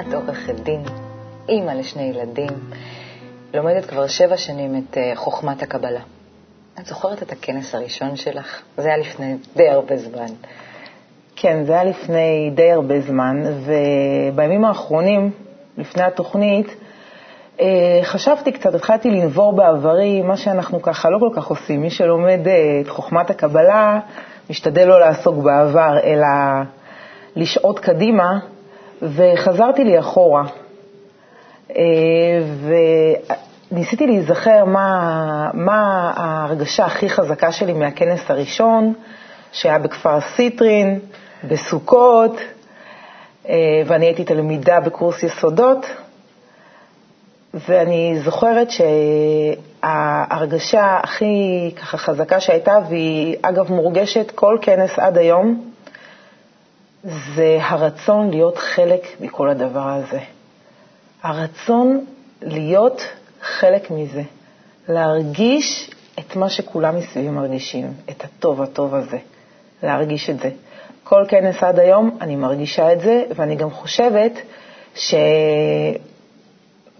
את עורכת דין, אימא לשני ילדים, לומדת כבר שבע שנים את אה, חוכמת הקבלה. את זוכרת את הכנס הראשון שלך? זה היה לפני די הרבה זמן. כן, זה היה לפני די הרבה זמן, ובימים האחרונים, לפני התוכנית, אה, חשבתי קצת, התחלתי לנבור בעברי, מה שאנחנו ככה לא כל כך עושים. מי שלומד אה, את חוכמת הקבלה, משתדל לא לעסוק בעבר, אלא לשעוט קדימה, וחזרתי לי אחורה. אה, וניסיתי להיזכר מה, מה ההרגשה הכי חזקה שלי מהכנס הראשון, שהיה בכפר סיטרין, בסוכות, ואני הייתי תלמידה בקורס יסודות, ואני זוכרת שההרגשה הכי ככה חזקה שהייתה, והיא אגב מורגשת כל כנס עד היום, זה הרצון להיות חלק מכל הדבר הזה. הרצון להיות חלק מזה, להרגיש את מה שכולם מסביבי מרגישים, את הטוב הטוב הזה, להרגיש את זה. כל כנס עד היום אני מרגישה את זה, ואני גם חושבת ש...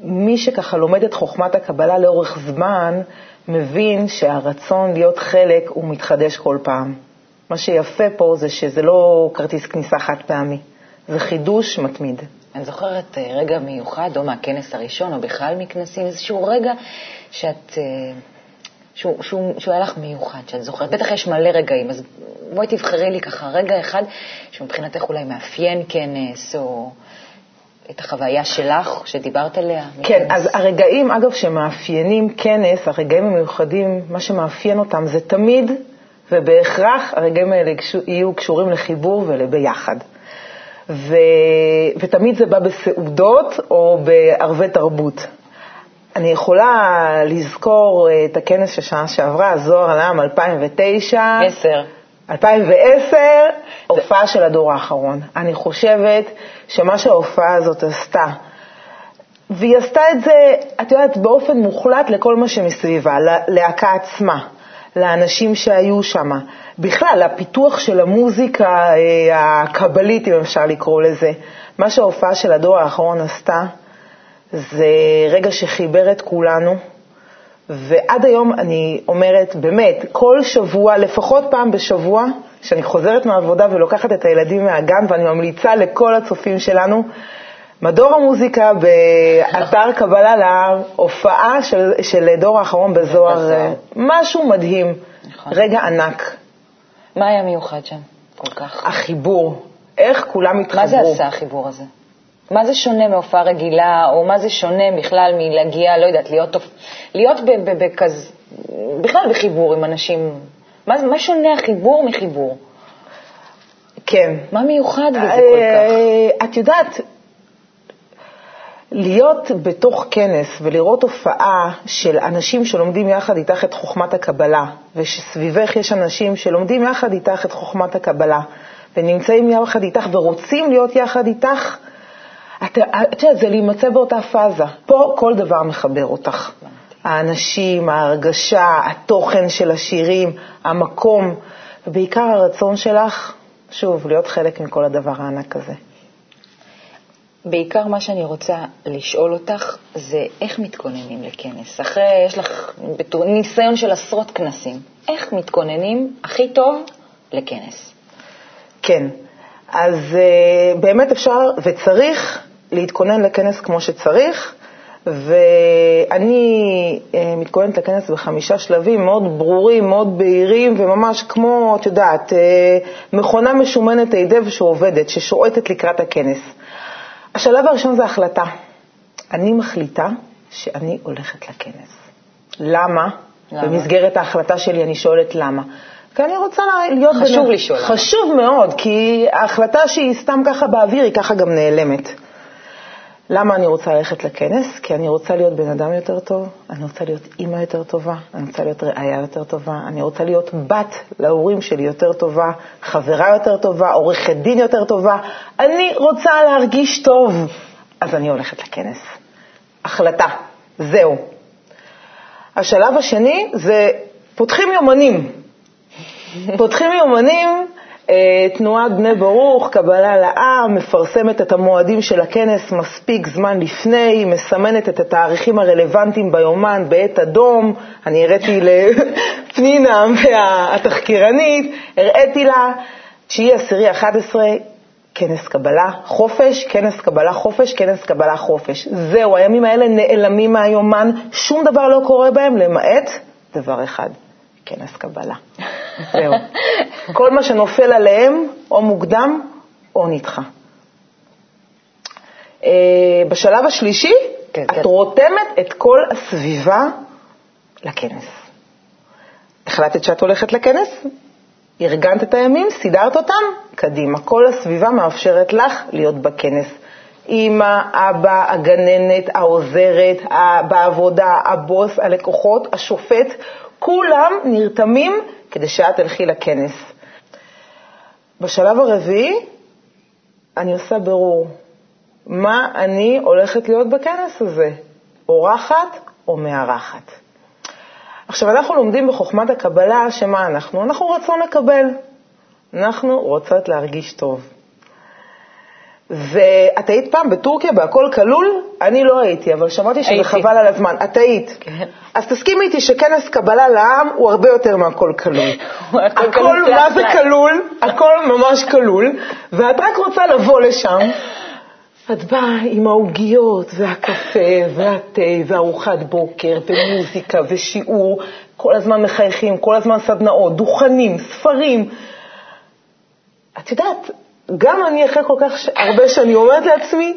מי שככה לומד את חוכמת הקבלה לאורך זמן, מבין שהרצון להיות חלק הוא מתחדש כל פעם. מה שיפה פה זה שזה לא כרטיס כניסה חד פעמי, זה חידוש מתמיד. אני זוכרת אה, רגע מיוחד, או מהכנס הראשון, או בכלל מכנסים, איזשהו רגע שאת, אה, שהוא, שהוא, שהוא היה לך מיוחד, שאת זוכרת. בטח יש מלא רגעים, אז בואי תבחרי לי ככה רגע אחד שמבחינתך אולי מאפיין כנס, או... את החוויה שלך, שדיברת עליה? כן, מכנס. אז הרגעים, אגב, שמאפיינים כנס, הרגעים המיוחדים, מה שמאפיין אותם זה תמיד ובהכרח הרגעים האלה יהיו קשורים לחיבור ולביחד. ו... ותמיד זה בא בסעודות או בערבי תרבות. אני יכולה לזכור את הכנס של שנה שעברה, זוהר לעם 2009. עשר. 2010, הופעה של הדור האחרון. אני חושבת שמה שההופעה הזאת עשתה, והיא עשתה את זה, את יודעת, באופן מוחלט לכל מה שמסביבה, ללהקה עצמה, לאנשים שהיו שם, בכלל, לפיתוח של המוזיקה אה, הקבלית, אם אפשר לקרוא לזה. מה שההופעה של הדור האחרון עשתה, זה רגע שחיבר את כולנו, ועד היום אני אומרת, באמת, כל שבוע, לפחות פעם בשבוע, כשאני חוזרת מהעבודה ולוקחת את הילדים מהגן, ואני ממליצה לכל הצופים שלנו, מדור המוזיקה באתר קבלה להר, הופעה של, של דור האחרון בזוהר, משהו מדהים, נכון. רגע ענק. מה היה מיוחד שם כל כך? החיבור, איך כולם התחברו. מה זה עשה החיבור הזה? מה זה שונה מהופעה רגילה, או מה זה שונה בכלל מלהגיע, לא יודעת, להיות, להיות בכזה, בכלל בחיבור עם אנשים? מה, מה שונה החיבור מחיבור? כן. מה מיוחד בזה כל כך? אה, את יודעת, להיות בתוך כנס ולראות הופעה של אנשים שלומדים יחד איתך את חוכמת הקבלה, ושסביבך יש אנשים שלומדים יחד איתך את חוכמת הקבלה, ונמצאים יחד איתך ורוצים להיות יחד איתך, את יודעת, זה להימצא באותה פאזה. פה כל דבר מחבר אותך. האנשים, ההרגשה, התוכן של השירים, המקום, ובעיקר הרצון שלך, שוב, להיות חלק מכל הדבר הענק הזה. בעיקר מה שאני רוצה לשאול אותך זה איך מתכוננים לכנס. אחרי, יש לך ניסיון של עשרות כנסים, איך מתכוננים הכי טוב לכנס? כן, אז uh, באמת אפשר וצריך להתכונן לכנס כמו שצריך, ואני אה, מתכוננת לכנס בחמישה שלבים מאוד ברורים, מאוד בהירים, וממש כמו, את יודעת, אה, מכונה משומנת היטב שעובדת, ששועטת לקראת הכנס. השלב הראשון זה החלטה. אני מחליטה שאני הולכת לכנס. למה? למה? במסגרת ההחלטה שלי אני שואלת למה. כי אני רוצה להיות... חשוב בנ... לשאול. חשוב מאוד, כי ההחלטה שהיא סתם ככה באוויר, היא ככה גם נעלמת. למה אני רוצה ללכת לכנס? כי אני רוצה להיות בן אדם יותר טוב, אני רוצה להיות אימא יותר טובה, אני רוצה להיות ראייה יותר טובה, אני רוצה להיות בת להורים שלי יותר טובה, חברה יותר טובה, עורכת דין יותר טובה. אני רוצה להרגיש טוב, אז אני הולכת לכנס. החלטה, זהו. השלב השני זה פותחים יומנים. פותחים יומנים תנועת בני ברוך, קבלה לעם, מפרסמת את המועדים של הכנס מספיק זמן לפני, מסמנת את התאריכים הרלוונטיים ביומן בעת אדום. אני הראיתי לפנינה, התחקירנית, הראיתי לה, 9, 10, 11, כנס קבלה, חופש, כנס קבלה, חופש, כנס קבלה, חופש. זהו, הימים האלה נעלמים מהיומן, שום דבר לא קורה בהם, למעט דבר אחד, כנס קבלה. זהו. כל מה שנופל עליהם, או מוקדם או נדחה. אה, בשלב השלישי, כן, את כן. רותמת את כל הסביבה לכנס. החלטת שאת הולכת לכנס? ארגנת את הימים, סידרת אותם, קדימה. כל הסביבה מאפשרת לך להיות בכנס. אמא, אבא, הגננת, העוזרת, בעבודה, הבוס, הלקוחות, השופט, כולם נרתמים כדי שאת תלכי לכנס. בשלב הרביעי אני עושה ברור. מה אני הולכת להיות בכנס הזה? אורחת או מארחת? עכשיו, אנחנו לומדים בחוכמת הקבלה שמה אנחנו? אנחנו רצון לקבל. אנחנו רוצות להרגיש טוב. ואת היית פעם בטורקיה בהכל כלול? אני לא הייתי, אבל שמעתי שזה חבל על הזמן. את היית. כן. אז תסכימי איתי שכנס קבלה לעם הוא הרבה יותר מהכל כלול. הכל מה זה כלול, הכל ממש כלול, ואת רק רוצה לבוא לשם. את באה עם העוגיות והקפה והתה וארוחת בוקר ומוזיקה ושיעור, כל הזמן מחייכים, כל הזמן סדנאות, דוכנים, ספרים. את יודעת, גם אני אחרי כל כך הרבה שנים אומרת לעצמי,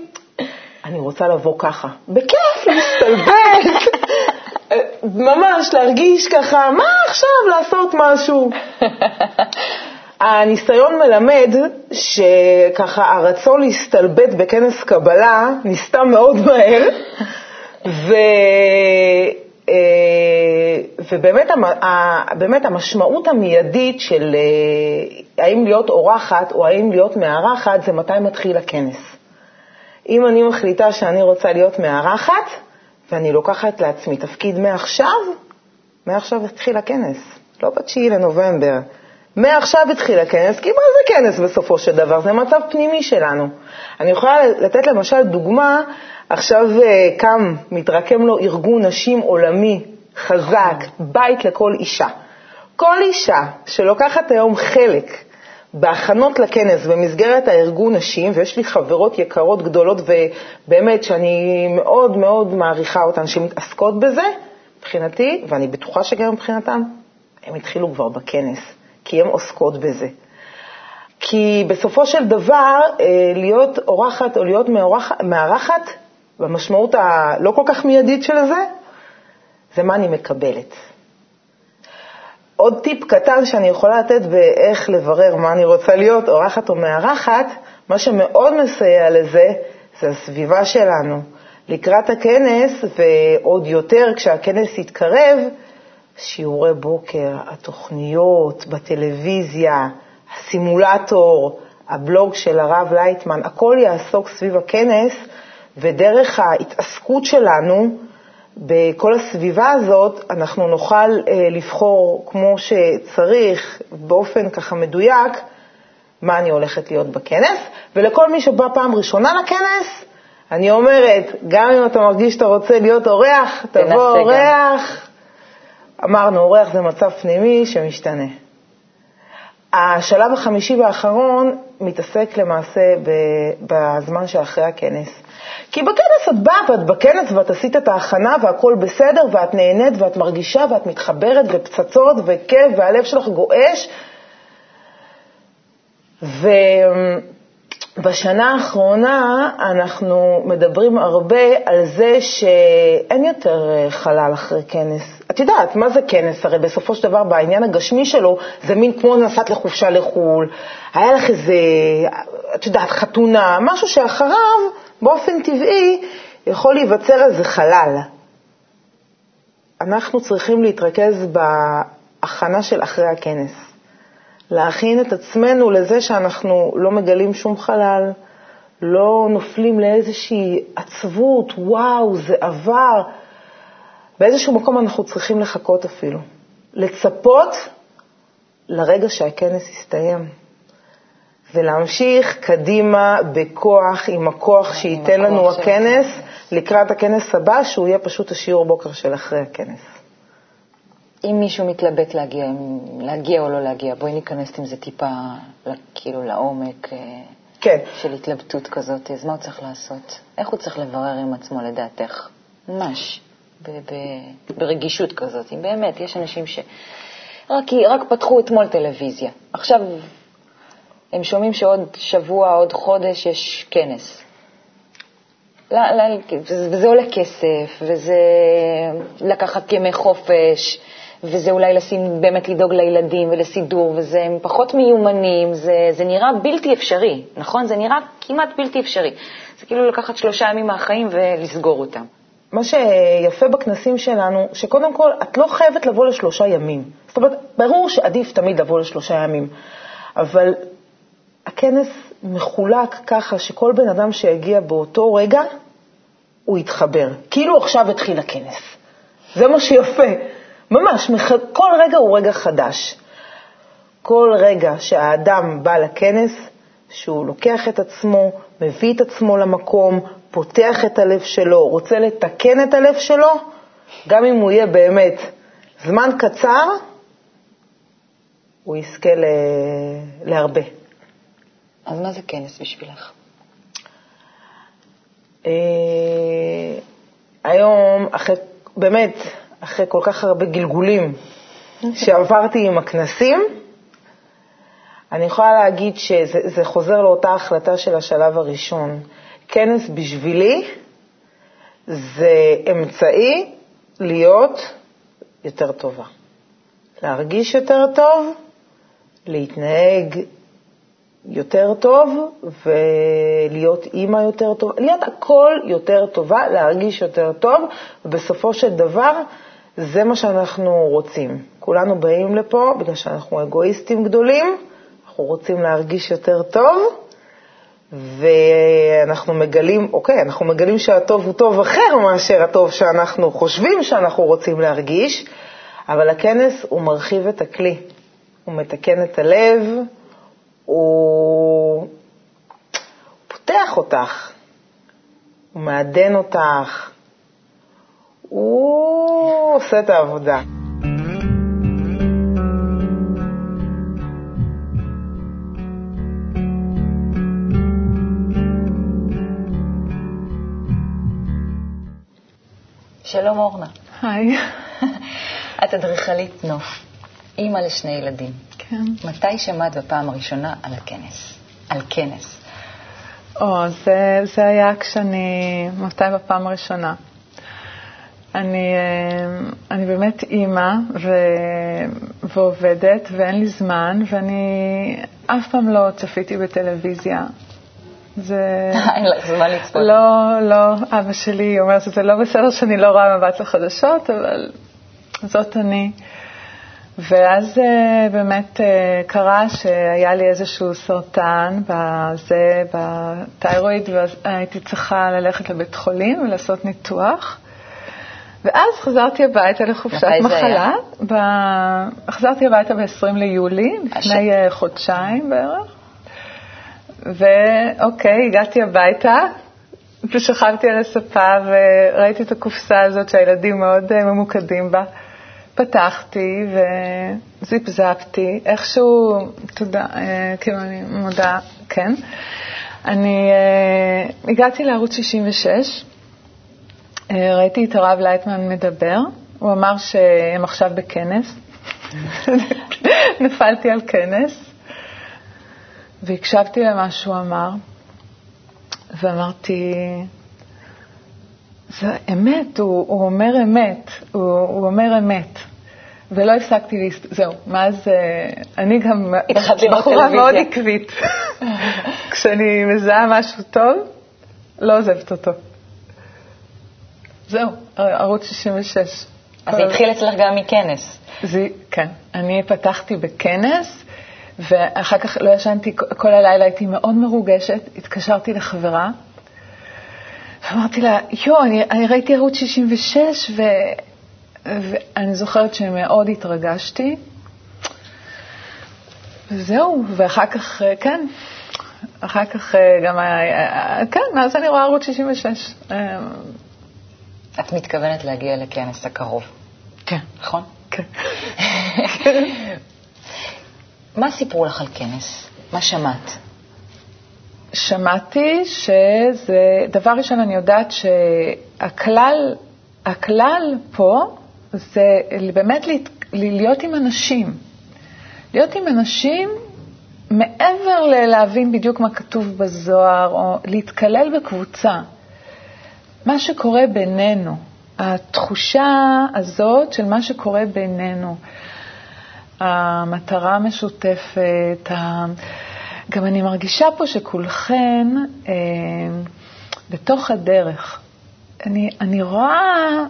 אני רוצה לבוא ככה, בכיף, להסתלבט, ממש להרגיש ככה, מה עכשיו לעשות משהו? הניסיון מלמד שככה הרצון להסתלבט בכנס קבלה נסתם מאוד מהר, ו... אה, ובאמת באמת המשמעות המיידית של אה, האם להיות אורחת או האם להיות מארחת זה מתי מתחיל הכנס. אם אני מחליטה שאני רוצה להיות מארחת ואני לוקחת לעצמי תפקיד מעכשיו, מעכשיו התחיל הכנס, לא ב-9 לנובמבר. מעכשיו התחיל הכנס, כי מה זה כנס בסופו של דבר? זה מצב פנימי שלנו. אני יכולה לתת למשל דוגמה, עכשיו אה, קם, מתרקם לו ארגון נשים עולמי חזק, בית לכל אישה. כל אישה שלוקחת היום חלק בהכנות לכנס במסגרת הארגון נשים, ויש לי חברות יקרות גדולות ובאמת שאני מאוד מאוד מעריכה אותן שמתעסקות בזה, מבחינתי, ואני בטוחה שגם מבחינתן, הם התחילו כבר בכנס. כי הן עוסקות בזה. כי בסופו של דבר, אה, להיות אורחת או להיות מארחת, במשמעות הלא כל כך מיידית של זה, זה מה אני מקבלת. עוד טיפ קטן שאני יכולה לתת באיך לברר מה אני רוצה להיות, אורחת או מארחת, מה שמאוד מסייע לזה, זה הסביבה שלנו. לקראת הכנס, ועוד יותר כשהכנס יתקרב, שיעורי בוקר, התוכניות בטלוויזיה, הסימולטור, הבלוג של הרב לייטמן, הכל יעסוק סביב הכנס, ודרך ההתעסקות שלנו בכל הסביבה הזאת, אנחנו נוכל אה, לבחור כמו שצריך, באופן ככה מדויק, מה אני הולכת להיות בכנס. ולכל מי שבא פעם ראשונה לכנס, אני אומרת, גם אם אתה מרגיש שאתה רוצה להיות אורח, תבוא אורח. אמרנו, אורח זה מצב פנימי שמשתנה. השלב החמישי והאחרון מתעסק למעשה בזמן שאחרי הכנס. כי בכנס את באה ואת בכנס ואת עשית את ההכנה והכל בסדר ואת נהנית ואת מרגישה ואת מתחברת ופצצות וכיף והלב שלך גועש. ו... בשנה האחרונה אנחנו מדברים הרבה על זה שאין יותר אה, חלל אחרי כנס. את יודעת, מה זה כנס? הרי בסופו של דבר, בעניין הגשמי שלו, זה מין כמו נסעת לחופשה לחו"ל, היה לך איזה, את יודעת, חתונה, משהו שאחריו, באופן טבעי, יכול להיווצר איזה חלל. אנחנו צריכים להתרכז בהכנה של אחרי הכנס. להכין את עצמנו לזה שאנחנו לא מגלים שום חלל, לא נופלים לאיזושהי עצבות, וואו, זה עבר. באיזשהו מקום אנחנו צריכים לחכות אפילו, לצפות לרגע שהכנס יסתיים. ולהמשיך קדימה בכוח, עם הכוח שייתן לנו הכנס, לקראת הכנס הבא, שהוא יהיה פשוט השיעור בוקר של אחרי הכנס. אם מישהו מתלבט להגיע, להגיע או לא להגיע, בואי ניכנס עם זה טיפה, כאילו, לעומק אה, כן. של התלבטות כזאת. אז מה הוא צריך לעשות? איך הוא צריך לברר עם עצמו לדעתך? ממש, ברגישות כזאת. אם באמת, יש אנשים ש... רק, רק פתחו אתמול טלוויזיה. עכשיו הם שומעים שעוד שבוע, עוד חודש יש כנס. לא, לא, וזה עולה כסף, וזה לקחת ימי חופש, וזה אולי לשים, באמת לדאוג לילדים ולסידור, וזה הם פחות מיומנים, זה, זה נראה בלתי אפשרי, נכון? זה נראה כמעט בלתי אפשרי. זה כאילו לקחת שלושה ימים מהחיים ולסגור אותם. מה שיפה בכנסים שלנו, שקודם כל, את לא חייבת לבוא לשלושה ימים. זאת אומרת, ברור שעדיף תמיד לבוא לשלושה ימים, אבל הכנס מחולק ככה שכל בן אדם שיגיע באותו רגע, הוא יתחבר. כאילו עכשיו התחיל הכנס. זה מה שיפה. ממש, כל רגע הוא רגע חדש. כל רגע שהאדם בא לכנס, שהוא לוקח את עצמו, מביא את עצמו למקום, פותח את הלב שלו, רוצה לתקן את הלב שלו, גם אם הוא יהיה באמת זמן קצר, הוא יזכה ל... להרבה. אז מה זה כנס בשבילך? אה, היום, אחרי, באמת, אחרי כל כך הרבה גלגולים שעברתי עם הכנסים, אני יכולה להגיד שזה חוזר לאותה החלטה של השלב הראשון. כנס בשבילי זה אמצעי להיות יותר טובה. להרגיש יותר טוב, להתנהג יותר טוב ולהיות אימא יותר טובה, להיות הכל יותר טובה, להרגיש יותר טוב, ובסופו של דבר זה מה שאנחנו רוצים. כולנו באים לפה בגלל שאנחנו אגואיסטים גדולים, אנחנו רוצים להרגיש יותר טוב, ואנחנו מגלים, אוקיי, אנחנו מגלים שהטוב הוא טוב אחר מאשר הטוב שאנחנו חושבים שאנחנו רוצים להרגיש, אבל הכנס הוא מרחיב את הכלי, הוא מתקן את הלב, הוא פותח אותך, הוא מעדן אותך, הוא עושה את העבודה. שלום אורנה. היי. את אדריכלית נוף, אימא לשני ילדים. כן. מתי שמעת בפעם הראשונה על הכנס? על כנס. או, זה, זה היה כשאני, מתי בפעם הראשונה? אני, אה, אני באמת אימא ו, ועובדת ואין לי זמן, ואני אף פעם לא צפיתי בטלוויזיה. זה... אין לך זמן לצפות. לא, לא, אבא שלי אומר שזה לא בסדר שאני לא רואה מבט לחדשות, אבל זאת אני. ואז אה, באמת אה, קרה שהיה לי איזשהו סרטן בזה, בתיירואיד, והייתי צריכה ללכת לבית חולים ולעשות ניתוח. ואז חזרתי הביתה לחופשת מחלה. ב... חזרתי הביתה ב-20 ליולי, לפני הש... חודשיים בערך. ואוקיי, הגעתי הביתה, ושכבתי על הספה וראיתי את הקופסה הזאת שהילדים מאוד ממוקדים בה. פתחתי וזיפזפתי, איכשהו, תודה, כאילו אני מודה, כן. אני הגעתי לערוץ 66, ראיתי את הרב לייטמן מדבר, הוא אמר שהם עכשיו בכנס, נפלתי על כנס, והקשבתי למה שהוא אמר, ואמרתי, זה אמת, הוא, הוא אומר אמת, הוא, הוא אומר אמת. ולא הפסקתי, להסת... זהו, מאז אני גם בחורה מאוד עקבית. כשאני מזהה משהו טוב, לא עוזבת אותו. זהו, ערוץ 66. אז זה התחיל אצלך גם מכנס. זה, כן, אני פתחתי בכנס, ואחר כך לא ישנתי כל הלילה, הייתי מאוד מרוגשת, התקשרתי לחברה, ואמרתי לה, יו, אני, אני ראיתי ערוץ 66, ו... ואני זוכרת שמאוד התרגשתי. וזהו, ואחר כך, כן, אחר כך גם, כן, מאז אני רואה ערוץ 66. את מתכוונת להגיע לכנס הקרוב. כן. נכון? כן. מה סיפרו לך על כנס? מה שמעת? שמעתי שזה, דבר ראשון, אני יודעת שהכלל, הכלל פה זה באמת להיות עם אנשים. להיות עם אנשים מעבר ללהבין בדיוק מה כתוב בזוהר, או להתקלל בקבוצה. מה שקורה בינינו, התחושה הזאת של מה שקורה בינינו, המטרה המשותפת, גם אני מרגישה פה שכולכן אה, בתוך הדרך. אני, אני רואה,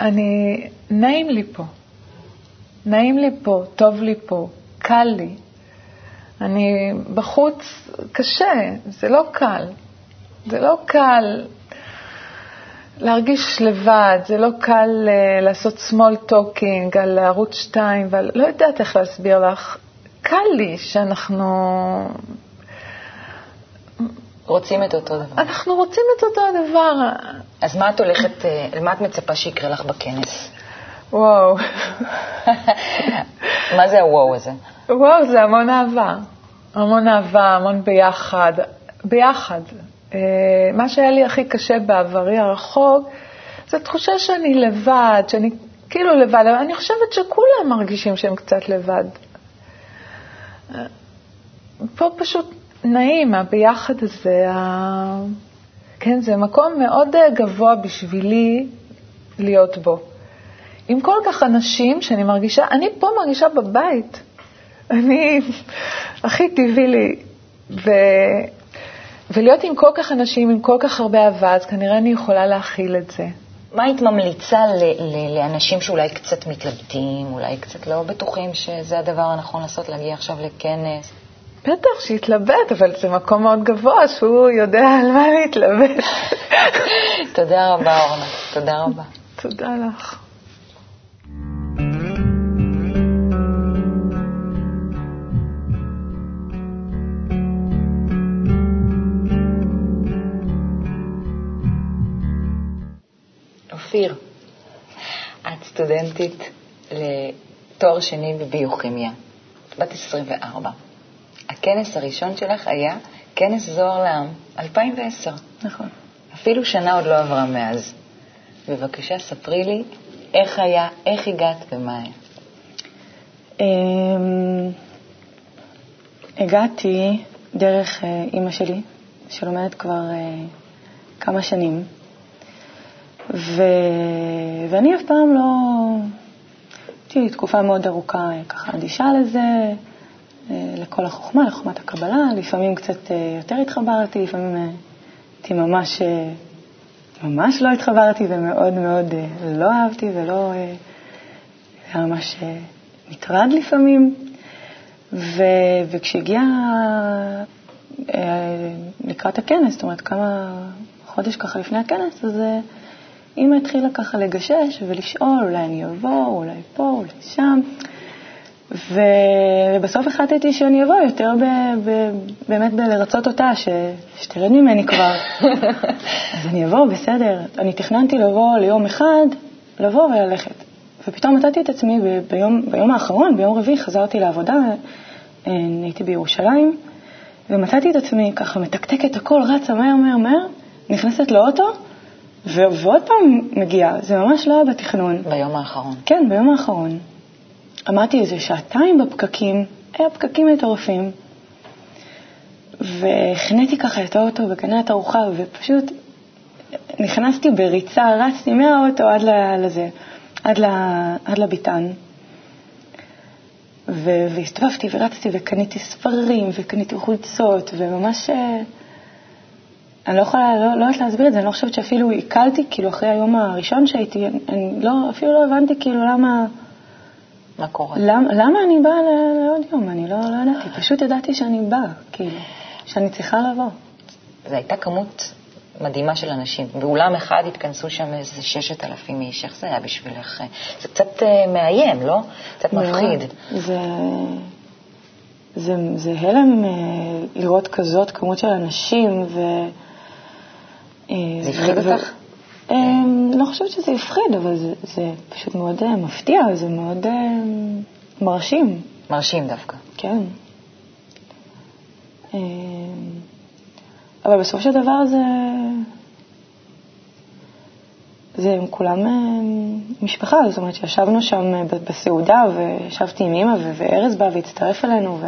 אני, נעים לי פה. נעים לי פה, טוב לי פה, קל לי. אני בחוץ קשה, זה לא קל. זה לא קל להרגיש לבד, זה לא קל uh, לעשות small talking על ערוץ 2, ועל, לא יודעת איך להסביר לך. קל לי שאנחנו... רוצים את אותו דבר. אנחנו רוצים את אותו הדבר. אז מה את הולכת, אה, מה את מצפה שיקרה לך בכנס? וואו. מה זה הוואו הזה? וואו, זה המון אהבה. המון אהבה, המון ביחד. ביחד. אה, מה שהיה לי הכי קשה בעברי הרחוק, זה תחושה שאני לבד, שאני כאילו לבד, אבל אני חושבת שכולם מרגישים שהם קצת לבד. פה פשוט נעים, הביחד הזה, ה... כן, זה מקום מאוד אה, גבוה בשבילי להיות בו. עם כל כך אנשים שאני מרגישה, אני פה מרגישה בבית. אני, הכי טבעי לי. ו... ולהיות עם כל כך אנשים, עם כל כך הרבה אהבה, אז כנראה אני יכולה להכיל את זה. מה היית ממליצה ל- ל- לאנשים שאולי קצת מתלבטים, אולי קצת לא בטוחים שזה הדבר הנכון לעשות, להגיע עכשיו לכנס? בטח, שיתלבט, אבל זה מקום מאוד גבוה שהוא יודע על מה להתלבט. תודה רבה, אורנה. תודה רבה. תודה לך. סטודנטית לתואר שני בביוכימיה, בת 24. הכנס הראשון שלך היה כנס זוהר לעם, 2010. נכון. אפילו שנה עוד לא עברה מאז. בבקשה, ספרי לי איך היה, איך הגעת ומה היה. אמ, הגעתי דרך אה, אימא שלי, שלומדת כבר אה, כמה שנים, ו... ואני אף פעם לא... הייתי תקופה מאוד ארוכה ככה אדישה לזה, אה, לכל החוכמה, לחוכמת הקבלה. לפעמים קצת אה, יותר התחברתי, לפעמים אה, הייתי ממש, ממש לא התחברתי ומאוד מאוד לא אהבתי ולא... היה ממש מטרד לפעמים. ו... וכשהגיע לקראת הכנס, זאת אומרת כמה חודש ככה לפני הכנס, אז אימא התחילה ככה לגשש ולשאול, אולי אני אבוא, אולי פה, אולי שם. ו... ובסוף החלטתי שאני אבוא יותר ב... ב... באמת בלרצות אותה, ש... שתרד ממני כבר. אז אני אבוא, בסדר. אני תכננתי לבוא ליום אחד, לבוא וללכת. ופתאום מצאתי את עצמי ב... ביום... ביום האחרון, ביום רביעי, חזרתי לעבודה, אה, הייתי בירושלים, ומצאתי את עצמי ככה מתקתקת הכל, רצה מהר מהר מהר, נכנסת לאוטו, ועוד פעם מגיעה, זה ממש לא היה בתכנון. ביום האחרון. כן, ביום האחרון. עמדתי איזה שעתיים בפקקים, היה פקקים מטורפים, והחניתי ככה את האוטו בגני התערוכה, ופשוט נכנסתי בריצה, רצתי מהאוטו עד לזה, עד, ל, עד לביתן. והסתובבתי ורצתי וקניתי ספרים וקניתי חולצות, וממש... אני לא יכולה, לא, לא יודעת להסביר את זה, אני לא חושבת שאפילו עיכלתי, כאילו אחרי היום הראשון שהייתי, אני לא, אפילו לא הבנתי כאילו למה... מה קורה? למה, למה אני באה לעוד יום? אני לא, לא ידעתי, פשוט ידעתי שאני באה, כאילו, שאני צריכה לבוא. זו הייתה כמות מדהימה של אנשים. באולם אחד התכנסו שם איזה ששת אלפים איש. איך זה היה בשבילך? זה קצת uh, מאיים, לא? קצת מפחיד. זה... זה, זה הלם אה, לראות כזאת כמות של אנשים, ו... אה, זה הפחיד אותך? אה, לא חושבת שזה הפחיד, אבל זה, זה פשוט מאוד מפתיע, זה מאוד מרשים. מרשים דווקא. כן. אבל בסופו של דבר זה... זה הם כולם משפחה, זאת אומרת שישבנו שם בסעודה וישבתי עם אימא וארז בא והצטרף אלינו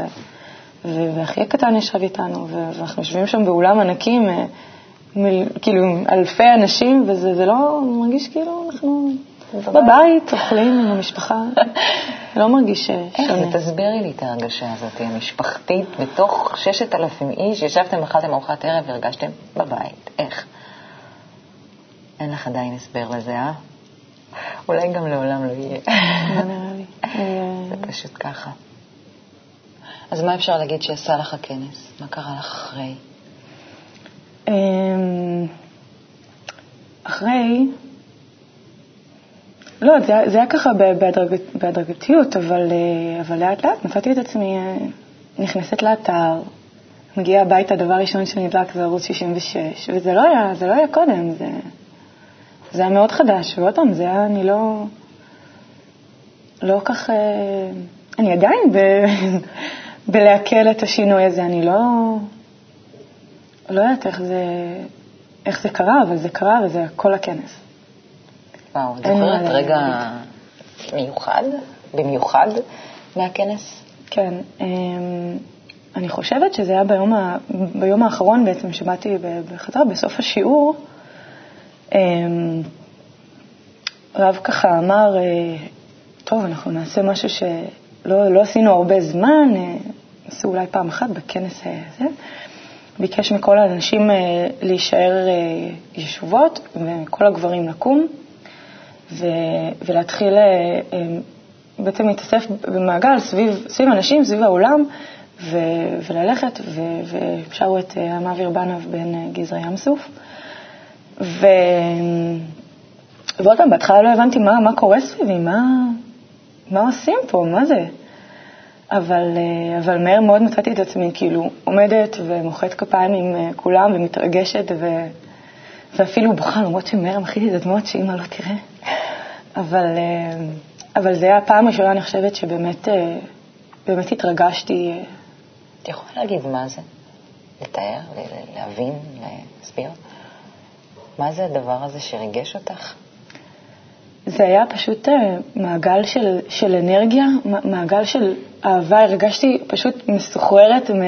ואחי הקטן ישב איתנו ואנחנו יושבים שם באולם ענקים, כאילו עם אלפי אנשים וזה לא מרגיש כאילו אנחנו בבית אוכלים עם המשפחה, לא מרגיש שונה. איך תסבירי לי את ההרגשה הזאת המשפחתית בתוך ששת אלפים איש, ישבתם אכלתם ארוחת ערב והרגשתם בבית, איך? אין לך עדיין הסבר לזה, אה? אולי גם לעולם לא יהיה. לא נראה לי. זה פשוט ככה. אז מה אפשר להגיד שעשה לך הכנס? מה קרה לך אחרי? אמ, אחרי, לא, זה, זה היה ככה בהדרג, בהדרגתיות, אבל, אה, אבל לאט לאט מצאתי את עצמי אה, נכנסת לאתר, מגיעה הביתה, דבר ראשון שנדלק זה ערוץ 66, וזה לא היה, זה לא היה קודם, זה... זה היה מאוד חדש, ועוד פעם, זה היה, אני לא, לא כך, אה, אני עדיין ב, בלעכל את השינוי הזה, אני לא, לא יודעת איך זה, איך זה קרה, אבל זה קרה וזה כל הכנס. וואו, את זוכרת רגע מיוחד, במיוחד מהכנס? כן, אמ, אני חושבת שזה היה ביום, ה, ביום האחרון בעצם, שבאתי בחזרה, בסוף השיעור, אמ, רב ככה אמר, אה, טוב, אנחנו נעשה משהו שלא לא עשינו הרבה זמן, אה, עשו אולי פעם אחת בכנס הזה. ביקש מכל האנשים אה, להישאר ישובות ומכל הגברים לקום ולהתחיל בעצם להתאסף במעגל סביב, סביב אנשים, סביב האולם, וללכת, ושרו את המעביר בנב בן גזרי ים סוף. ו... ועוד פעם, בהתחלה לא הבנתי מה, מה קורה סביבי, מה, מה עושים פה, מה זה? אבל, אה, אבל מהר מאוד מצאתי את עצמי כאילו עומדת ומוחאת כפיים עם אה, כולם ומתרגשת ו, ואפילו בוכה, למרות שמהר מחאתי את הדמעות שאימא לא תראה. אבל, אה, אבל זה היה הפעם הראשונה, אני חושבת, שבאמת באמת התרגשתי. את יכולה להגיד מה זה? לתאר, להבין, להסביר? מה זה הדבר הזה שריגש אותך? זה היה פשוט מעגל של, של אנרגיה, מעגל של אהבה. הרגשתי פשוט מסוחררת. מ...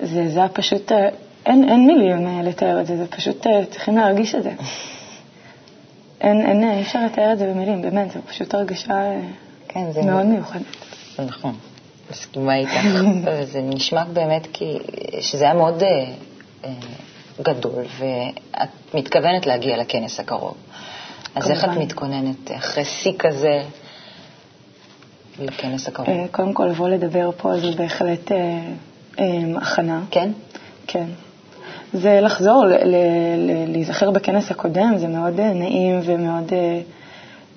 זה, זה היה פשוט, אה, אין, אין מילים אה, לתאר את זה, זה פשוט, צריכים להרגיש את זה. אין, אין, אי אפשר לתאר את זה במילים, באמת, זו פשוט הרגשה כן, זה מאוד מיוחדת. נכון, מסכימה איתך. זה נשמע באמת כי, שזה היה מאוד... גדול, ואת מתכוונת להגיע לכנס הקרוב. אז כמובן. איך את מתכוננת אחרי שיא כזה לכנס הקרוב? אה, קודם כל, לבוא לדבר פה זה בהחלט אה, אה, הכנה. כן? כן. זה לחזור, להיזכר בכנס הקודם, זה מאוד נעים ומאוד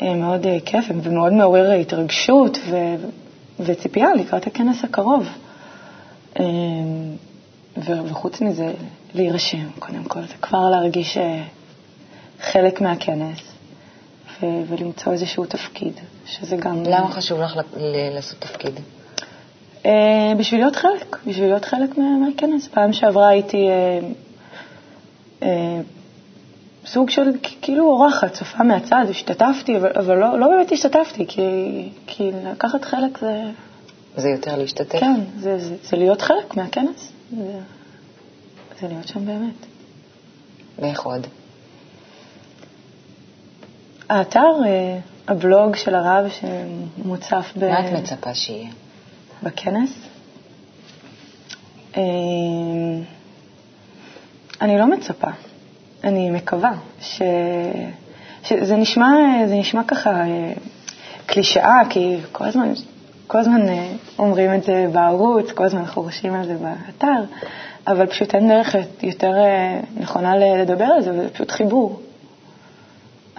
מאוד כיף ומאוד מעורר התרגשות ו, וציפייה לקראת הכנס הקרוב. וחוץ מזה, להירשם, קודם כל, זה כבר להרגיש חלק מהכנס ו- ולמצוא איזשהו תפקיד, שזה גם... למה חשוב לך לעשות תפקיד? Uh, בשביל להיות חלק, בשביל להיות חלק מהכנס. פעם שעברה הייתי uh, uh, סוג של כאילו אורחת, צופה מהצד, השתתפתי, אבל, אבל לא, לא באמת השתתפתי, כי, כי לקחת חלק זה... זה יותר להשתתף? כן, זה, זה, זה להיות חלק מהכנס. זה... זה להיות שם באמת. ואיך עוד? האתר, אה, הבלוג של הרב שמוצף ב... מה את מצפה שיהיה? בכנס? אה, אני לא מצפה, אני מקווה ש... שזה נשמע, זה נשמע ככה אה, קלישאה, כי כל הזמן, כל הזמן אומרים את זה בערוץ, כל הזמן חושבים על זה באתר, אבל פשוט אין דרך יותר נכונה לדבר על זה, וזה פשוט חיבור.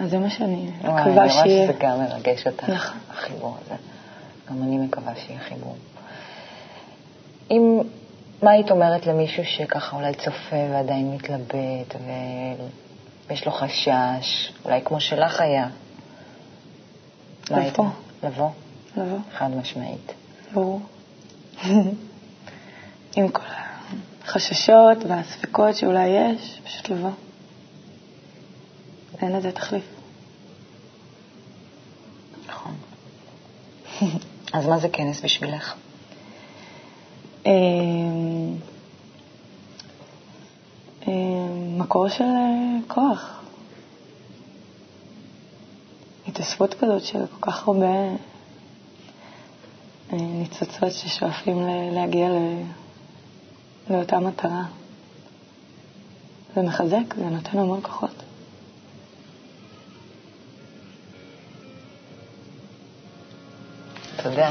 אז זה מה שאני מקווה שיהיה. אני רואה שזה גם מרגש אותך, נכון. החיבור הזה. גם אני מקווה שיהיה חיבור. אם, מה היית אומרת למישהו שככה אולי צופה ועדיין מתלבט ויש לו חשש, אולי כמו שלך היה? לבוא. לבוא? לבוא. חד משמעית. ברור. עם כל החששות והספקות שאולי יש, פשוט לבוא. אין לזה תחליף. אז מה זה כנס בשבילך? אמ, אמ, מקור של אה, כוח. התאספות כזאת של כל כך הרבה אה, ניצוצות ששואפים להגיע לאותה מטרה. זה מחזק, זה נותן המון כוחות. תודה.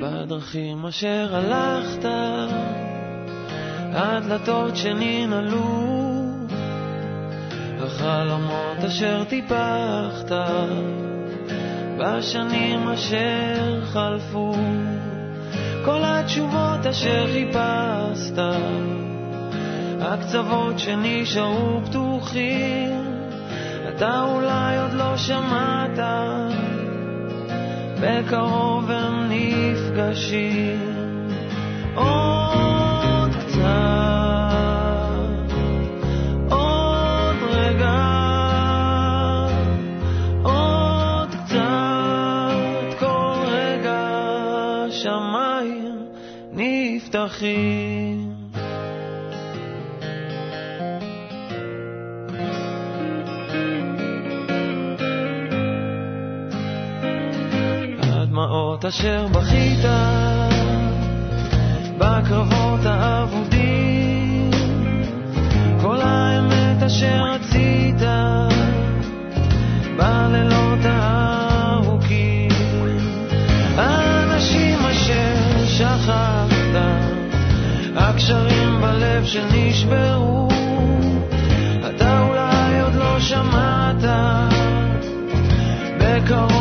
בדרכים אשר הלכת, הדלתות שננעלו, החלומות אשר טיפחת, בשנים אשר חלפו, כל התשובות אשר חיפשת, הקצוות שנשארו פתוחים, אתה אולי עוד לא שמעת, בקרוב הם נפגשים. עוד קצת, עוד רגע, עוד קצת, כל רגע שמיים נפתחים. אשר בכית בקרבות האבודים, כל האמת אשר רצית בלילות הארוכים, האנשים אשר שכחת, הקשרים בלב שנשברו, אתה אולי עוד לא שמעת, בקרוב